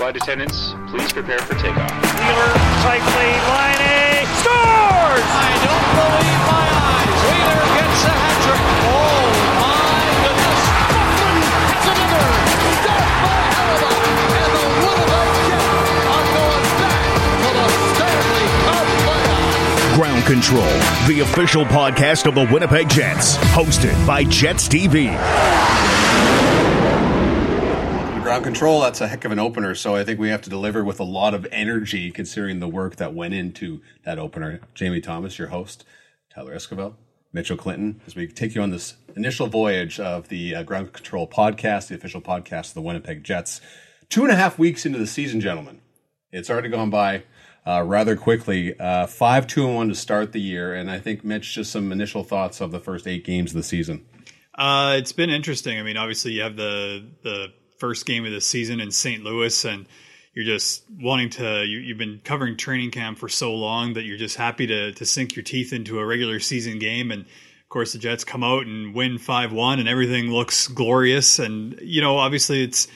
Flight attendants, please prepare for takeoff. Wheeler, cycling, Laine, scores! I don't believe my eyes. Wheeler gets a hat trick. Oh my goodness. Buckland has another. Got by Alaba. And the Winnipeg Jets are going back to the Stanley Cup playoffs. Ground Control, the official podcast of the Winnipeg Jets, hosted by Jets TV. Ground control, that's a heck of an opener. So I think we have to deliver with a lot of energy considering the work that went into that opener. Jamie Thomas, your host, Tyler Escovel, Mitchell Clinton, as we take you on this initial voyage of the uh, Ground Control podcast, the official podcast of the Winnipeg Jets. Two and a half weeks into the season, gentlemen. It's already gone by uh, rather quickly. Uh, five, two, and one to start the year. And I think, Mitch, just some initial thoughts of the first eight games of the season. Uh, it's been interesting. I mean, obviously, you have the the first game of the season in St. Louis, and you're just wanting to. You, have been covering training camp for so long that you're just happy to to sink your teeth into a regular season game. And of course, the Jets come out and win five one, and everything looks glorious. And you know, obviously, it's.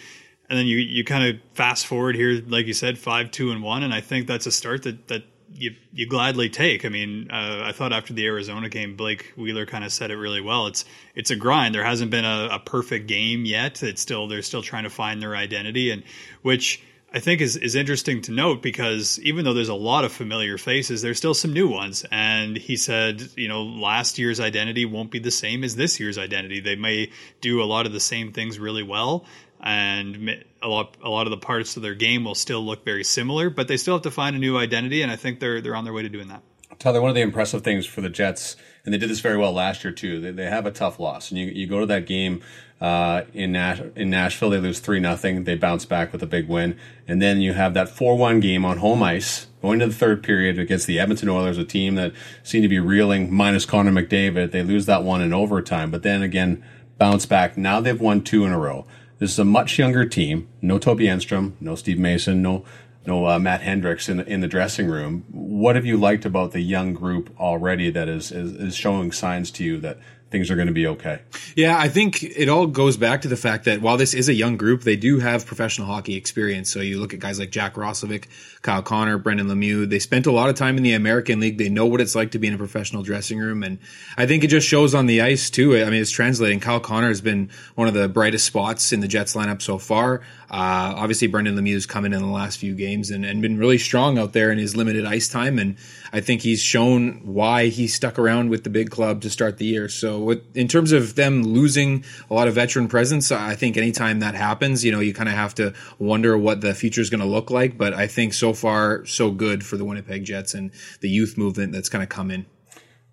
And then you you kind of fast forward here, like you said, five two and one, and I think that's a start that that you you gladly take. I mean, uh, I thought after the Arizona game, Blake Wheeler kind of said it really well. It's it's a grind. There hasn't been a, a, perfect game yet. It's still they're still trying to find their identity, and which I think is is interesting to note because even though there's a lot of familiar faces, there's still some new ones. And he said, you know, last year's identity won't be the same as this year's identity. They may do a lot of the same things really well, and a lot a lot of the parts of their game will still look very similar, but they still have to find a new identity, and I think they're they're on their way to doing that. Tyler, one of the impressive things for the Jets, and they did this very well last year too. They, they have a tough loss, and you you go to that game uh, in Nash, in Nashville, they lose three nothing. They bounce back with a big win, and then you have that four one game on home ice going to the third period against the Edmonton Oilers, a team that seemed to be reeling minus Connor McDavid. They lose that one in overtime, but then again bounce back. Now they've won two in a row. This is a much younger team. No Toby Enstrom, no Steve Mason, no no uh, Matt Hendricks in the, in the dressing room. What have you liked about the young group already that is, is, is showing signs to you that things are going to be okay. Yeah, I think it all goes back to the fact that while this is a young group, they do have professional hockey experience. So you look at guys like Jack Roslovic, Kyle Connor, Brendan Lemieux. They spent a lot of time in the American League. They know what it's like to be in a professional dressing room. And I think it just shows on the ice too. I mean, it's translating. Kyle Connor has been one of the brightest spots in the Jets lineup so far. Uh, obviously, Brendan Lemieux's come in in the last few games and, and been really strong out there in his limited ice time. And I think he's shown why he stuck around with the big club to start the year. So, with, in terms of them losing a lot of veteran presence, I think anytime that happens, you know, you kind of have to wonder what the future is going to look like. But I think so far, so good for the Winnipeg Jets and the youth movement that's going to come in.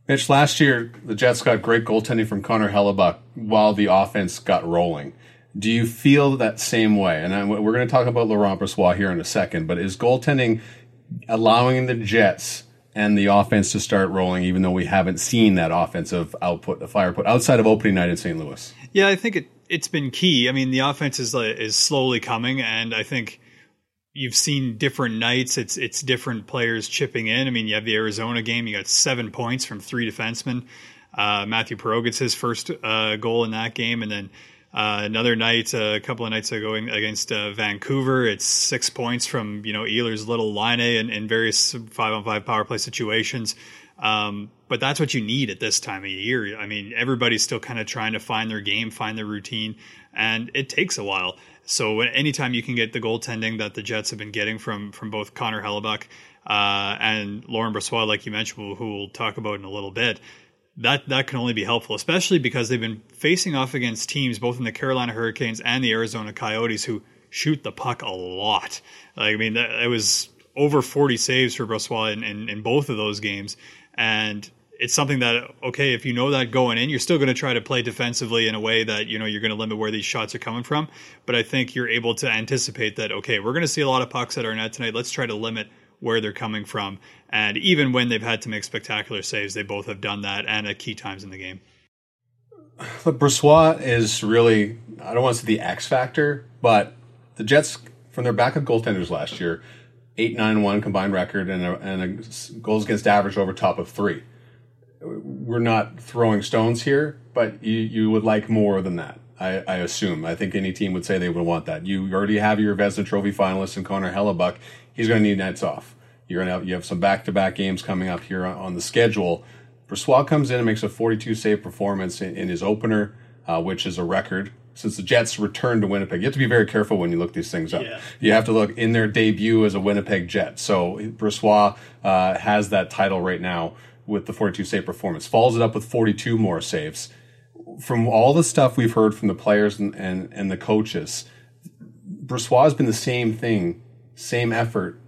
Mitch, last year the Jets got great goaltending from Connor Hellebuyck while the offense got rolling. Do you feel that same way? And I, we're going to talk about Laurent Brossoit here in a second, but is goaltending allowing the Jets and the offense to start rolling, even though we haven't seen that offensive output, the fire put outside of opening night in St. Louis? Yeah, I think it, it's been key. I mean, the offense is is slowly coming, and I think you've seen different nights. It's it's different players chipping in. I mean, you have the Arizona game. You got seven points from three defensemen. Uh, Matthew Perreault gets his first uh, goal in that game, and then uh, another night, uh, a couple of nights ago against uh, Vancouver, it's six points from you know Ehlers' little line in, in various five on five power play situations. Um, but that's what you need at this time of year. I mean, everybody's still kind of trying to find their game, find their routine, and it takes a while. So anytime you can get the goaltending that the Jets have been getting from from both Connor Hellebuyck uh, and Laurent Brossoit, like you mentioned, who we'll talk about in a little bit, that that can only be helpful, especially because they've been facing off against teams both in the Carolina Hurricanes and the Arizona Coyotes who shoot the puck a lot. I mean, it was over 40 saves for Brossoit in, in, in, both of those games, and it's something that okay, if you know that going in, you're still going to try to play defensively in a way that you know you're going to limit where these shots are coming from. But I think you're able to anticipate that okay, we're going to see a lot of pucks at our net tonight. Let's try to limit where they're coming from. And even when they've had to make spectacular saves, they both have done that and at key times in the game. But Brossoit is really, I don't want to say the X factor, but the Jets, from their backup goaltenders last year, 8 9 1 combined record and a, and a goals against average over top of three. We're not throwing stones here, but you, you would like more than that. I, I assume. I think any team would say they would want that. You already have your Vezina Trophy finalist in Connor Hellebuyck. He's going to need nights off. You're going to have, you have some back to back games coming up here on, on the schedule. Brossoit comes in and makes a 42 save performance in, in his opener, uh, which is a record since the Jets returned to Winnipeg. You have to be very careful when you look these things up. Yeah. You have to look in their debut as a Winnipeg Jet. So Brossoit uh, has that title right now with the 42 save performance. Follows it up with 42 more saves. From all the stuff we've heard from the players and, and, and the coaches, Brossoit has been the same thing, same effort,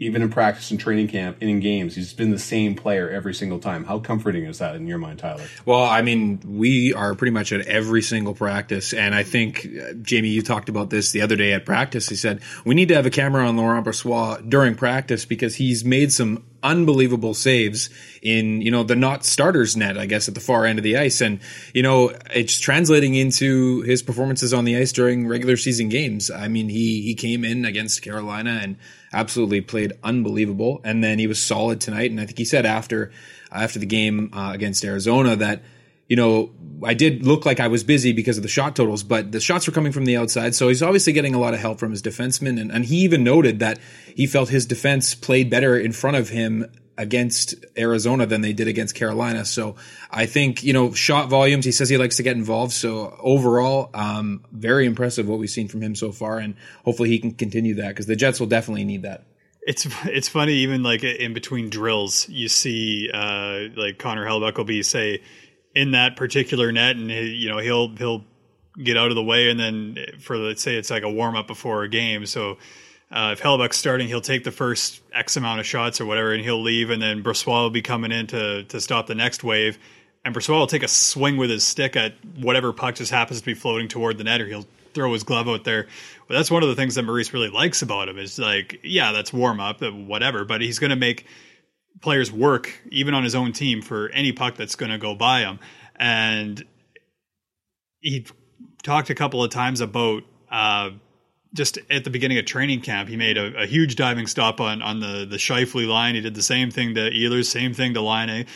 even in practice and training camp and in games. He's been the same player every single time. How comforting is that in your mind, Tyler? Well, I mean, we are pretty much at every single practice, and I think uh, Jamie, you talked about this the other day at practice. He said we need to have a camera on Laurent Brossoit during practice because he's made some unbelievable saves in you know the not starters net i guess at the far end of the ice. And you know it's translating into his performances on the ice during regular season games. I mean he he came in against carolina and absolutely played unbelievable. And then he was solid tonight. And i think he said after after the game uh, against arizona that you know, I did look like I was busy because of the shot totals, but the shots were coming from the outside. So he's obviously getting a lot of help from his defensemen. And, and he even noted that he felt his defense played better in front of him against Arizona than they did against Carolina. So I think, you know, shot volumes, he says he likes to get involved. So overall, um, very impressive what we've seen from him so far. And hopefully he can continue that because the Jets will definitely need that. It's it's funny even like in between drills you see uh, like Connor Hellebuyck will be say in that particular net, and you know he'll he'll get out of the way, and then for let's say it's like a warm up before a game. So uh, if Hellebuyck's starting, he'll take the first X amount of shots or whatever, and he'll leave, and then Brossoit will be coming in to to stop the next wave. And Brossoit will take a swing with his stick at whatever puck just happens to be floating toward the net, or he'll throw his glove out there. But that's one of the things that Maurice really likes about him is like, yeah, that's warm up, whatever, but he's going to make players work even on his own team for any puck that's going to go by him. And he talked a couple of times about uh, just at the beginning of training camp, he made a, a, huge diving stop on on the the Scheifele line. He did the same thing to Ehlers, same thing to Laine.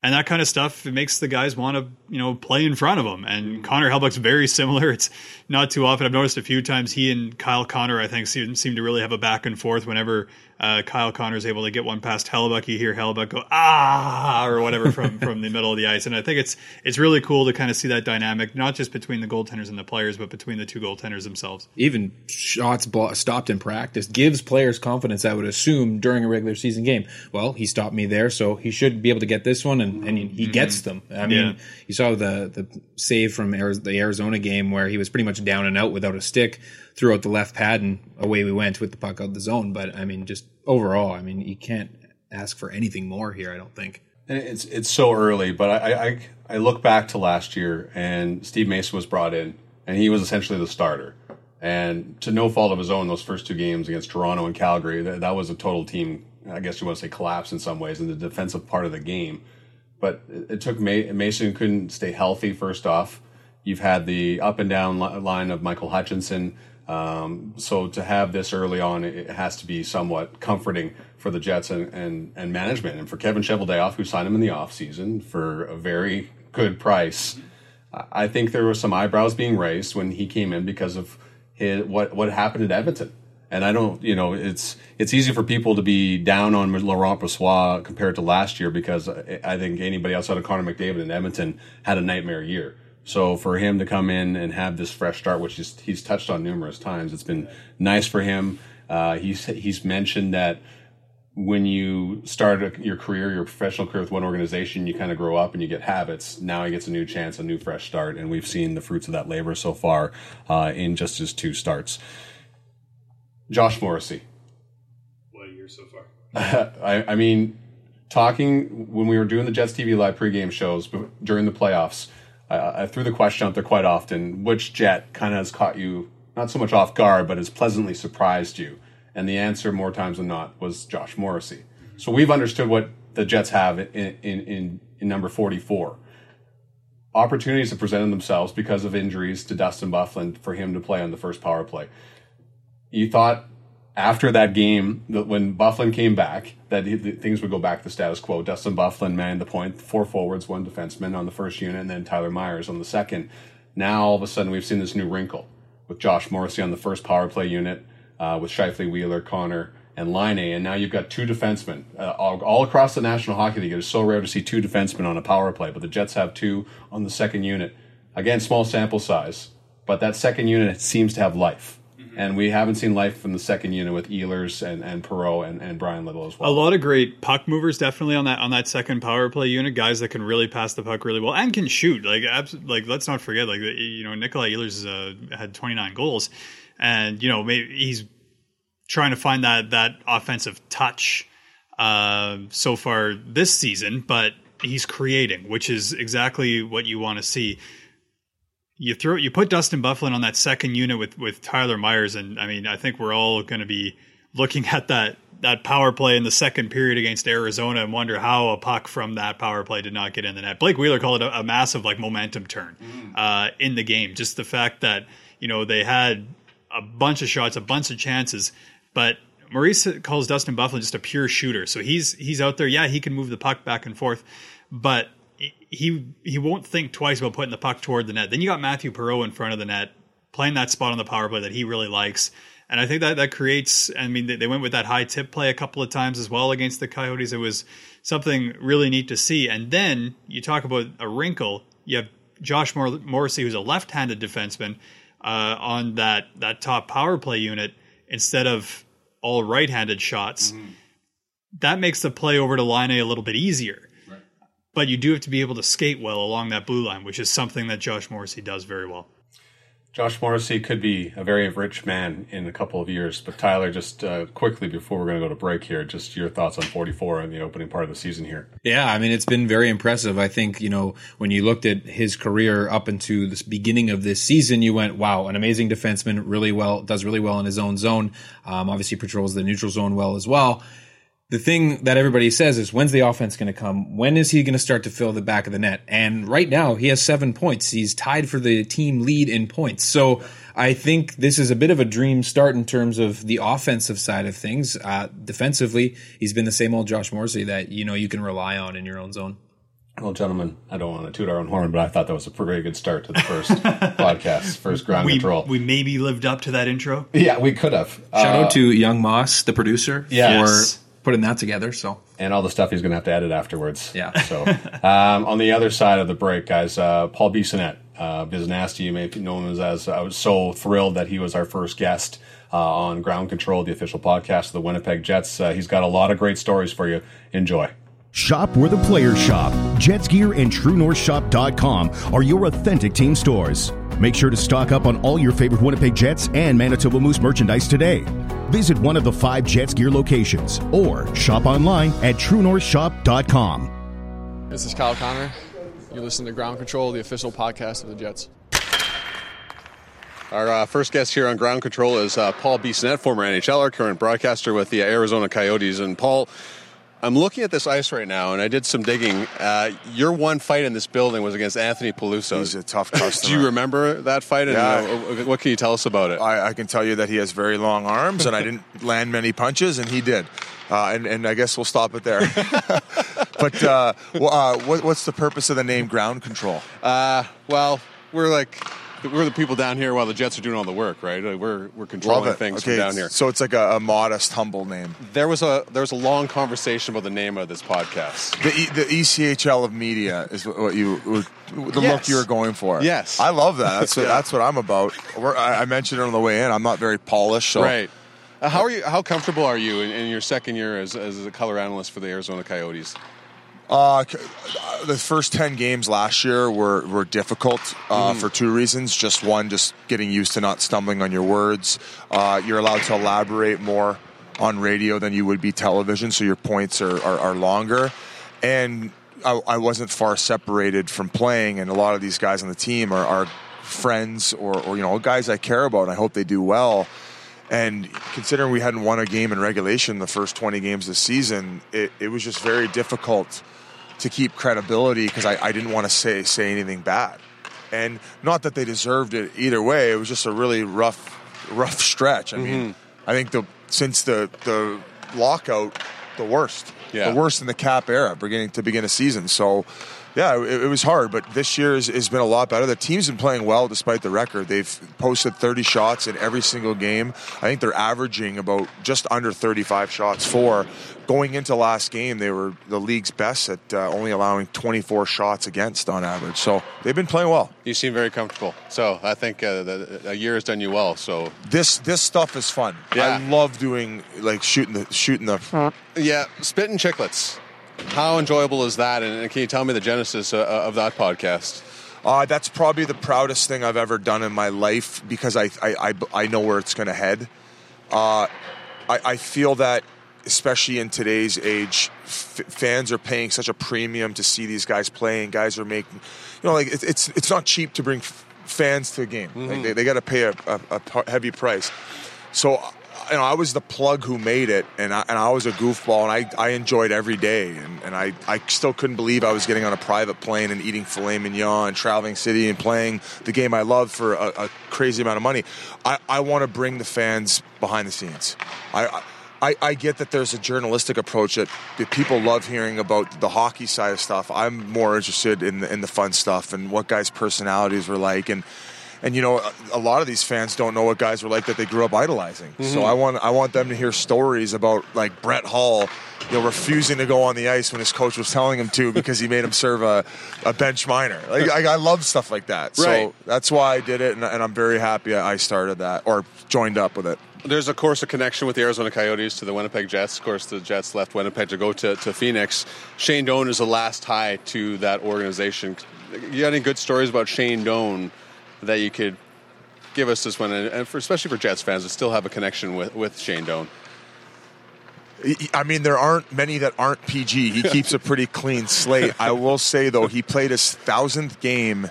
And that kind of stuff it makes the guys want to, you know, play in front of them. And Connor Hellebuyck's very similar. It's not too often. I've noticed a few times he and Kyle Connor, I think, seem, seem to really have a back and forth whenever uh, Kyle Connor's able to get one past Hellebuyck, you hear Hellebuyck go ah or whatever from from the middle of the ice, and I think it's it's really cool to kind of see that dynamic, not just between the goaltenders and the players, but between the two goaltenders themselves. Even shots blo- stopped in practice gives players confidence. I would assume during a regular season game. Well, he stopped me there, so he should be able to get this one, and, and he mm-hmm. gets them. I mean, yeah. you saw the the save from the Arizona game where he was pretty much down and out without a stick threw out the left pad and away we went with the puck out the zone. But I mean, just overall, I mean, you can't ask for anything more here. I don't think. And it's it's so early, but I, I I look back to last year and Steve Mason was brought in and he was essentially the starter. And to no fault of his own, those first two games against Toronto and Calgary, that, that was a total team. I guess you want to say collapse in some ways in the defensive part of the game. But it, took Mason couldn't stay healthy. First off, you've had the up and down line of Michael Hutchinson. Um, so to have this early on, it has to be somewhat comforting for the Jets and, and, and management. And for Kevin Cheveldayoff, who signed him in the offseason for a very good price, I think there were some eyebrows being raised when he came in because of his, what, what happened at Edmonton. And I don't, you know, it's it's easy for people to be down on Laurent Brossoit compared to last year because I think anybody outside of Connor McDavid in Edmonton had a nightmare year. So for him to come in and have this fresh start, which he's, he's touched on numerous times, it's been nice for him. Uh, he's he's mentioned that when you start your career, your professional career with one organization, you kind of grow up and you get habits. Now he gets a new chance, a new fresh start, and we've seen the fruits of that labor so far uh, in just his two starts. Josh Morrissey. What a year so far. I, I mean, talking when we were doing the Jets TV live pregame shows during the playoffs I, I threw the question out there quite often which jet kind of has caught you not so much off guard, but has pleasantly surprised you? And the answer, more times than not, was Josh Morrissey. So we've understood what the Jets have in, in, in, in number 44. Opportunities have presented themselves because of injuries to Dustin Byfuglien for him to play on the first power play. You thought after that game, that when Byfuglien came back, that things would go back to the status quo. Dustin Byfuglien manned the point, four forwards, one defenseman on the first unit, and then Tyler Myers on the second. Now all of a sudden we've seen this new wrinkle with Josh Morrissey on the first power play unit, uh, with Scheifele, Wheeler, Connor, and Laine and now you've got two defensemen uh, all, all across the National Hockey League. It is so rare to see two defensemen on a power play, but the Jets have two on the second unit. Again, small sample size, but that second unit seems to have life. And we haven't seen life from the second unit with Ehlers and, and Perreault and, and Bryan Little as well. A lot of great puck movers definitely on that on that second power play unit. Guys that can really pass the puck really well and can shoot. Like abs- like let's not forget like you know Nikolai Ehlers uh, had 29 goals, and you know maybe he's trying to find that that offensive touch uh, so far this season, but he's creating, which is exactly what you want to see. You throw you put Dustin Byfuglien on that second unit with with Tyler Myers, and I mean I think we're all going to be looking at that that power play in the second period against Arizona and wonder how a puck from that power play did not get in the net. Blake Wheeler called it a, a massive like momentum turn uh, in the game. Just the fact that you know they had a bunch of shots, a bunch of chances, but Maurice calls Dustin Byfuglien just a pure shooter. So he's he's out there. Yeah, he can move the puck back and forth, but he he won't think twice about putting the puck toward the net. Then you got Matthew Perreault in front of the net, playing that spot on the power play that he really likes. And I think that that creates. I mean, they, they went with that high tip play a couple of times as well against the Coyotes. It was something really neat to see. And then you talk about a wrinkle. You have Josh Mor- Morrissey, who's a left-handed defenseman, uh, on that that top power play unit instead of all right-handed shots. That makes the play over to Laine a little bit easier. But you do have to be able to skate well along that blue line, which is something that Josh Morrissey does very well. Josh Morrissey could be a very rich man in a couple of years. But Tyler, just uh, quickly before we're going to go to break here, just your thoughts on 44 and the opening part of the season here. Yeah, I mean, it's been very impressive. I think, you know, when you looked at his career up into the beginning of this season, you went, wow, an amazing defenseman, really well, does really well in his own zone. Um, obviously patrols the neutral zone well as well. The thing that everybody says is, when's the offense going to come? When is he going to start to fill the back of the net? And right now, he has seven points. He's tied for the team lead in points. So I think this is a bit of a dream start in terms of the offensive side of things. Uh, defensively, he's been the same old Josh Morrissey that, you know, you can rely on in your own zone. Well, gentlemen, I don't want to toot our own horn, but I thought that was a pretty good start to the first podcast, first ground We, control. we maybe lived up to that intro. yeah, we could have. Shout Uh, out to Young Moss, the producer, Yes. for putting that together. So and all the stuff he's going to have to edit afterwards. Yeah. So, um, on the other side of the break, guys, uh, Paul Bissonnette, uh, Biz Nasty, you may know him as, as. I was so thrilled that he was our first guest uh, on Ground Control, the official podcast of the Winnipeg Jets. Uh, he's got a lot of great stories for you. Enjoy. Shop where the players shop. Jets Gear and TrueNorthShop.com are your authentic team stores. Make sure to stock up on all your favorite Winnipeg Jets and Manitoba Moose merchandise today. Visit one of the five Jets Gear locations or shop online at TrueNorthShop.com. This is Kyle Connor. You listen to Ground Control, the official podcast of the Jets. Our uh, first guest here on Ground Control is uh, Paul Bissonnette, former NHLer, current broadcaster with the Arizona Coyotes. And Paul, I'm looking at this ice right now, and I did some digging. Uh, your one fight in this building was against Anthony Peluso. He's a tough customer. Do you remember that fight? And Yeah. uh, what can you tell us about it? I, I can tell you that he has very long arms, and I didn't land many punches, and he did. Uh, and, and I guess we'll stop it there. but uh, well, uh, what, what's the purpose of the name Ground Control? Uh, well, we're like we're the people down here while the Jets are doing all the work, right? We're we're controlling things okay, from down here. So it's like a, a modest, humble name. There was a there was a long conversation about the name of this podcast. The, e, the ECHL of media is what you the look you were going for. Yes. I love that. That's what, Yeah. that's what I'm about. We're, I, I mentioned it on the way in. I'm not very polished, so Right. Uh, how are you? How comfortable are you in, in your second year as, as a color analyst for the Arizona Coyotes? Uh, the first 10 games last year were, were difficult uh, Mm-hmm. for two reasons. Just one, just getting used to not stumbling on your words. Uh, you're allowed to elaborate more on radio than you would be television, so your points are, are, are longer. And I, I wasn't far separated from playing, and a lot of these guys on the team are, are friends or, or, you know, guys I care about, and I hope they do well. And considering we hadn't won a game in regulation the first 20 games this season, it, it was just very difficult to keep credibility because I, I didn't want to say say anything bad. And not that they deserved it either way. It was just a really rough rough stretch. I mean, mm-hmm. I think the since the the lockout, the worst. Yeah. The worst in the cap era, beginning to begin a season. So yeah, it, it was hard, but this year has, has been a lot better. The team's been playing well despite the record. They've posted 30 shots in every single game. I think they're averaging about just under 35 shots for. Going into last game, they were the league's best at uh, only allowing 24 shots against on average. So they've been playing well. You seem very comfortable. So I think uh, the, a year has done you well. So This this stuff is fun. Yeah. I love doing like shooting the shooting the. yeah, spitting Chiclets. How enjoyable is that? And can you tell me the genesis uh, of that podcast? Uh, that's probably the proudest thing I've ever done in my life because I I, I, I know where it's going to head. Uh, I, I feel that, especially in today's age, f- fans are paying such a premium to see these guys play, and guys are making, you know, like it, it's it's not cheap to bring f- fans to a game. Like they, they got to pay a a heavy price. So. You know, I was the plug who made it, and I, and I was a goofball, and I, I enjoyed every day, and, and I, I still couldn't believe I was getting on a private plane and eating filet mignon and traveling city and playing the game I love for a, a crazy amount of money. I, I want to bring the fans behind the scenes. I, I, I get that there's a journalistic approach that, that people love hearing about the hockey side of stuff. I'm more interested in the, in the fun stuff and what guys' personalities were like, and and you know a, a lot of these fans don't know what guys were like that they grew up idolizing. So mm-hmm. I want I want them to hear stories about like Brett Hull, you know, refusing to go on the ice when his coach was telling him to because he made him serve a, a bench minor. Like I, I love stuff like that. So that's why I did it, and, and I'm very happy I started that or joined up with it. There's, of course, a connection with the Arizona Coyotes to the Winnipeg Jets. Of course, the Jets left Winnipeg to go to, to Phoenix. Shane Doan is the last tie to that organization. You got any good stories about Shane Doan that you could give us this one, and for, especially for Jets fans that still have a connection with, with Shane Doan? I mean, there aren't many that aren't PG. He keeps a pretty clean slate. I will say though, he played his thousandth game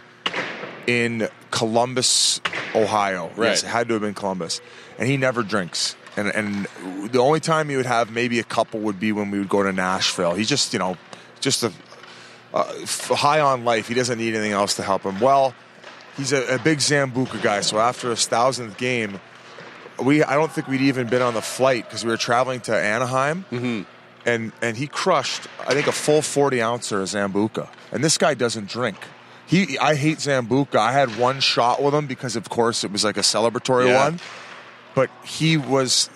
in Columbus, Ohio. Right. Yes, it had to have been Columbus, and he never drinks. And and the only time he would have maybe a couple would be when we would go to Nashville. He's just you know, just a uh, high on life. He doesn't need anything else to help him. Well, he's a, a big Sambuca guy. So after his thousandth game, we I don't think we'd even been on the flight because we were traveling to Anaheim, Mm-hmm. and and he crushed I think a full forty ouncer of Sambuca. And this guy doesn't drink. He I hate Sambuca. I had one shot with him because of course it was like a celebratory Yeah. one, but he was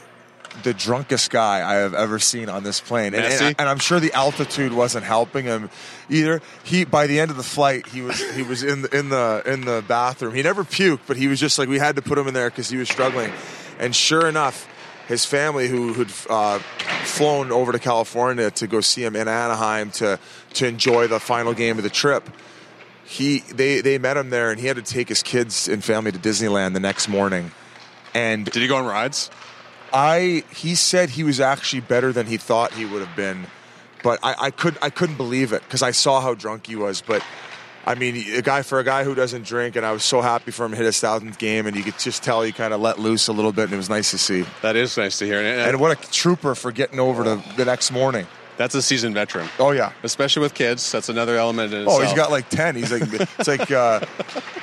the drunkest guy I have ever seen on this plane, and, and, and I'm sure the altitude wasn't helping him either. He by the end of the flight, he was he was in the in the in the bathroom. He never puked, but he was just like we had to put him in there because he was struggling. And sure enough, his family who had uh, flown over to California to go see him in Anaheim to to enjoy the final game of the trip. He they they met him there, and he had to take his kids and family to Disneyland the next morning. And Did he go on rides? I he said he was actually better than he thought he would have been, but I, I could I couldn't believe it because I saw how drunk he was. But I mean, a guy for a guy who doesn't drink, and I was so happy for him to hit his thousandth game, and you could just tell he kind of let loose a little bit, and it was nice to see. That is nice to hear. And, And what a trooper for getting over to the next morning. that's a seasoned veteran. Oh yeah. Especially with kids, that's another element Oh, he's got like ten. He's like it's like uh,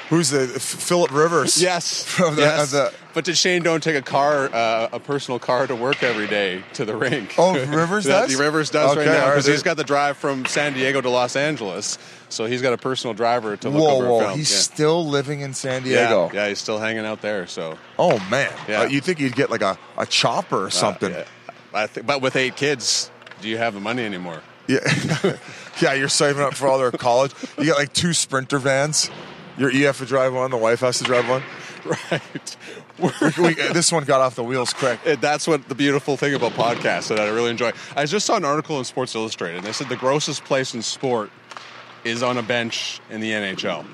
who's the Philip Rivers? Yes. From the- yes. the- but did Shane Doan take a car, uh, a personal car to work every day to the rink? Oh, Rivers That- does? Rivers does Okay, right now all right. because he's got the drive from San Diego to Los Angeles, so he's got a personal driver to look Whoa, over a whoa! film. He's yeah. still living in San Diego. yeah, he's still hanging out there. So Oh man! Yeah. Uh, you'd think you'd get like a, a chopper or something. Uh, yeah. I think, but with eight kids, do you have the money anymore? Yeah, yeah. You're saving up for all their college. You got like two Sprinter vans. You're, you to drive one. The wife has to drive one. Right. We, we, this one got off the wheels quick. That's what the beautiful thing about podcasts that I really enjoy. I just saw an article in Sports Illustrated. and They said the grossest place in sport is on a bench in the NHL.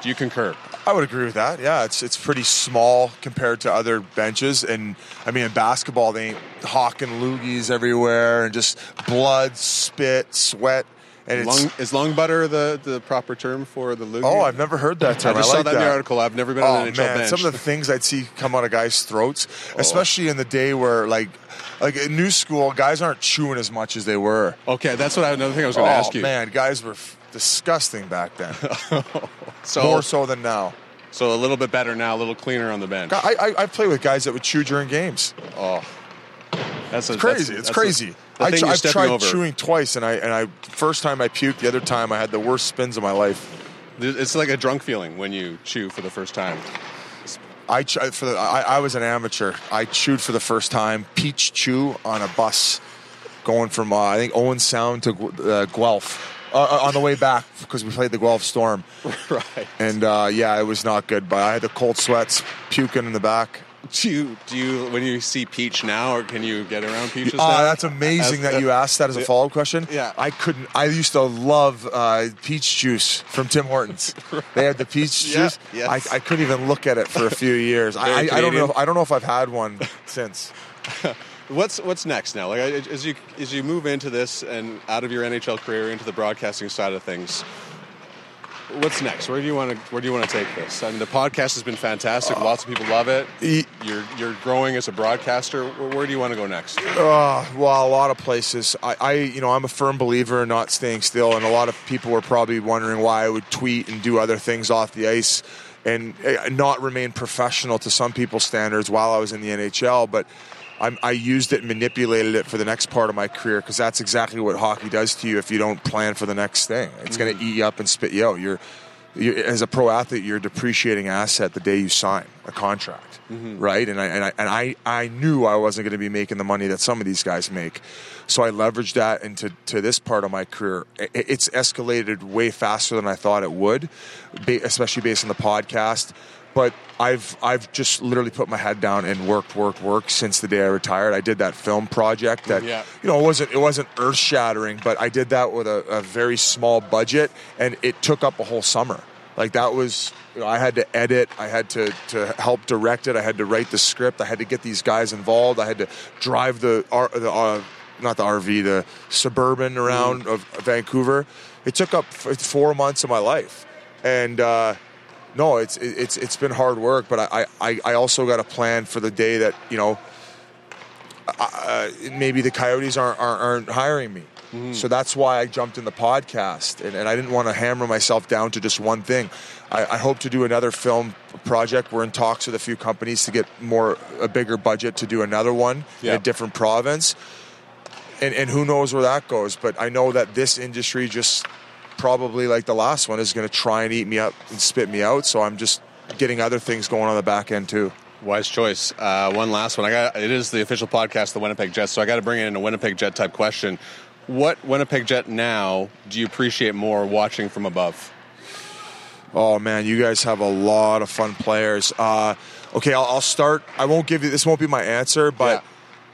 Do you concur? I would agree with that. Yeah, it's it's pretty small compared to other benches, and I mean in basketball they ain't hawking loogies everywhere and just blood, spit, sweat, and it's. Lung, is lung butter the, the proper term for the loogie? Oh, I've never heard that term. I just like saw that, in the article. I've never been on Oh an NHL man, bench. some of the things I'd see come out of guys' throats, Oh. especially in the day where like like in new school, guys aren't chewing as much as they were. okay, that's what I, another thing I was Oh going to ask you. man, guys were f- disgusting back then, so, more so than now. so a little bit better now, a little cleaner on the bench. I, I I play with guys that would chew during games. Oh, That's a, crazy. that's- it's that's crazy. The I, have tried over. chewing twice, and I and I first time I puked, the other time I had the worst spins of my life. It's like a drunk feeling when you chew for the first time. I ch- for the, I, I was an amateur. I chewed for the first time peach chew on a bus going from uh, I think Owen Sound to uh, Guelph uh, uh, on the way back because we played the Guelph Storm. right. And uh, yeah, it was not good. But I had the cold sweats, puking in the back. Do you, do you when you see peach now, or can you get around peaches? Oh, now? that's amazing As- that you asked that as a follow up question. Yeah. I couldn't. I used to love uh, peach juice from Tim Hortons. They had the peach Yeah, juice. yes. I, I couldn't even look at it for a few years. I, I, don't know. If, I don't know if I've had one since. What's what's next now? Like as you as you move into this and out of your NHL career into the broadcasting side of things, what's next? Where do you want to where do you want to take this? I mean, the podcast has been fantastic. Lots of people love it. E- You're you're growing as a broadcaster. Where, where do you want to go next? Uh, well, a lot of places. I, I, you know, I'm a firm believer in not staying still, and a lot of people were probably wondering why I would tweet and do other things off the ice and uh, not remain professional to some people's standards while I was in the NHL. But I'm, I used it and manipulated it for the next part of my career because that's exactly what hockey does to you if you don't plan for the next thing. It's going to mm. eat you up and spit you out. You're, you're as a pro athlete, you're a depreciating asset the day you sign a contract, mm-hmm. right? And I and I and I, I knew I wasn't going to be making the money that some of these guys make, so I leveraged that into to this part of my career. I- It's escalated way faster than I thought it would, especially based on the podcast. But I've I've just literally put my head down and worked, worked, worked since the day I retired. I did that film project that Yeah. you know it wasn't it wasn't earth shattering, but I did that with a, a very small budget, and it took up a whole summer. Like that was you know, I had to edit, I had to to help direct it, I had to write the script, I had to get these guys involved, I had to drive the the uh, not the RV, the suburban around of Vancouver. It took up f- four months of my life, and. uh no, it's it's it's been hard work, but I I, I also got a plan for the day that you know uh, maybe the Coyotes aren't aren't, aren't hiring me. So that's why I jumped in the podcast, and, and I didn't want to hammer myself down to just one thing. I, I hope to do another film project. We're in talks with a few companies to get more a bigger budget to do another one in a different province, and and who knows where that goes. But I know that this industry just probably like the last one is going to try and eat me up and spit me out. So I'm just getting other things going on the back end too. Wise choice. Uh, one last one. I got it is the official podcast, of the Winnipeg Jets. So I got to bring in a Winnipeg Jet type question. What Winnipeg Jet now do you appreciate more watching from above? Oh man, you guys have a lot of fun players. Uh, okay, I'll, I'll start. I won't give you this. Won't be my answer, but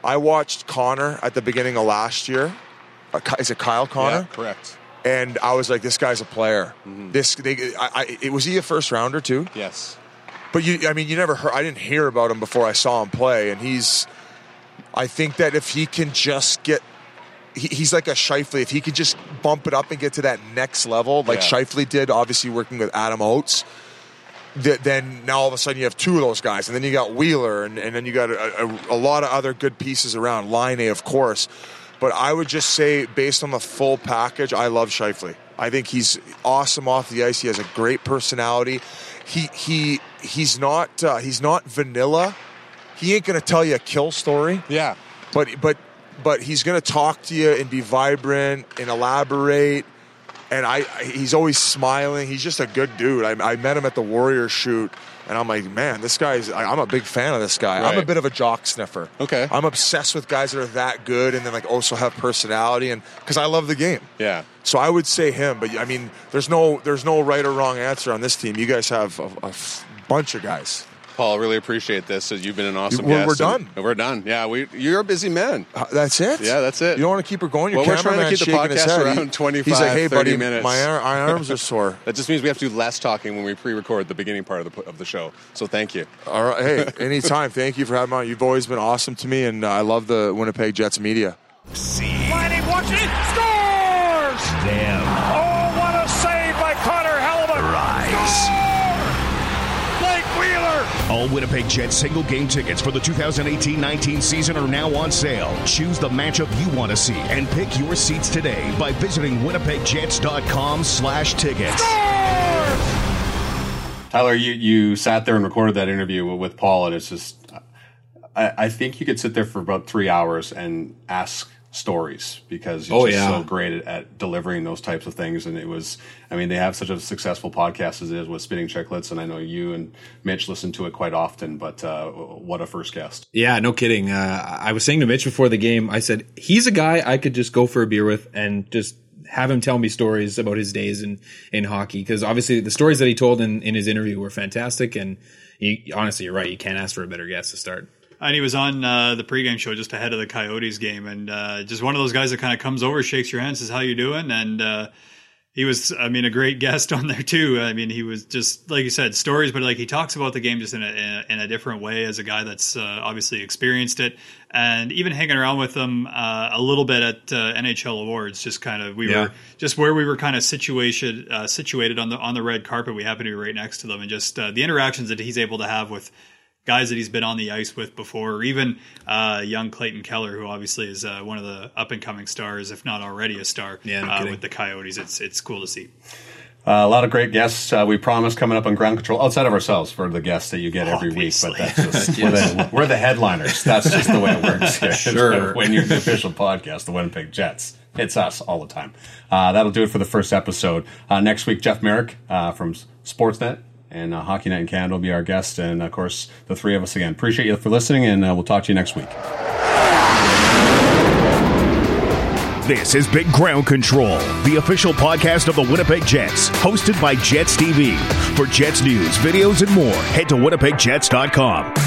I watched Connor at the beginning of last year. Uh, is it Kyle Connor? Yeah, correct. And I was like, this guy's a player. Mm-hmm. This they, I, I, it was he a first rounder too? Yes. But you, I mean, you never heard. I didn't hear about him before I saw him play, and he's. I think that if he can just get, he, he's like a Scheifele. If he could just bump it up and get to that next level, like Yeah. Scheifele did, obviously working with Adam Oates, th- then now all of a sudden you have two of those guys, and then you got Wheeler, and, and then you got a, a, a lot of other good pieces around. Laine, of course, but I would just say, based on the full package, I love Scheifele. I think he's awesome off the ice. He has a great personality. He he he's not uh, he's not vanilla. He ain't gonna tell you a kill story. Yeah. But but but he's gonna talk to you and be vibrant and elaborate. And I, he's always smiling. He's just a good dude. I, I met him at the Warrior shoot, and I'm like, man, this guy's. I, I'm a big fan of this guy. I'm a bit of a jock sniffer. Okay. I'm obsessed with guys that are that good and then like also have personality and because I love the game. Yeah. So I would say him, but I mean, there's no there's no right or wrong answer on this team. You guys have a, a f- bunch of guys. Paul, really appreciate this. You've been an awesome We're- guest. we're done. We're done. Yeah, we. You're a busy man. Uh, That's it. Yeah, that's it. You don't want to keep her going. Your Well, we're trying to keep the podcast around 25, He's like, hey, 30 buddy, minutes. my, ar- my arms are sore. That just means we have to do less talking when we pre-record the beginning part of the of the show. So thank you. All right, hey, anytime. Thank you for having me on. You've always been awesome to me, and uh, I love the Winnipeg Jets media. Lining, watch it, scores! Them. All Winnipeg Jets single game tickets for the 2018-19 season are now on sale. Choose the matchup you want to see and pick your seats today by visiting winnipegjets.com slash tickets. Tyler, you, you sat there and recorded that interview with Paul, and it's just I, I think you could sit there for about three hours and ask stories because you're Oh, just yeah. so great at, at delivering those types of things. And it was, I mean, they have such a successful podcast as it is with Spittin' Chiclets, and I know you and Mitch listen to it quite often. But uh, what a first guest! Yeah, no kidding. Uh, I was saying to Mitch before the game, I said he's a guy I could just go for a beer with and just have him tell me stories about his days in in hockey because obviously the stories that he told in in his interview were fantastic and. He, honestly, you're right. You can't ask for a better guest to start. And he was on uh, the pregame show just ahead of the Coyotes game, and uh, just one of those guys that kind of comes over, shakes your hand, says how you doing, and uh, he was, I mean, a great guest on there too. I mean, he was just like you said, stories, but like he talks about the game just in a in a, in a different way as a guy that's uh, obviously experienced it, and even hanging around with them uh, a little bit at uh, NHL awards. Just kind of we Yeah. were just where we were kind of situated uh, situated on the on the red carpet. We happened to be right next to them, and just uh, the interactions that he's able to have with guys that he's been on the ice with before, or even uh, young Clayton Keller, who obviously is uh, one of the up and coming stars, if not already a star, Yeah, no uh, with the Coyotes. It's it's cool to see. Uh, a lot of great guests. Uh, we promise coming up on ground control outside of ourselves for the guests that you get every week, but that's just we're, the, we're the headliners. That's just the way it works. Here. Sure. when you're the official podcast, the Winnipeg Jets, it's us all the time. Uh, that'll do it for the first episode. Uh, next week, Jeff Marek uh, from Sportsnet and uh, Hockey Night in Canada will be our guest, and of course, the three of us again. Appreciate you for listening, and uh, we'll talk to you next week. This is Big Ground Control, the official podcast of the Winnipeg Jets, hosted by Jets TV. For Jets news, videos, and more, head to winnipegjets.com.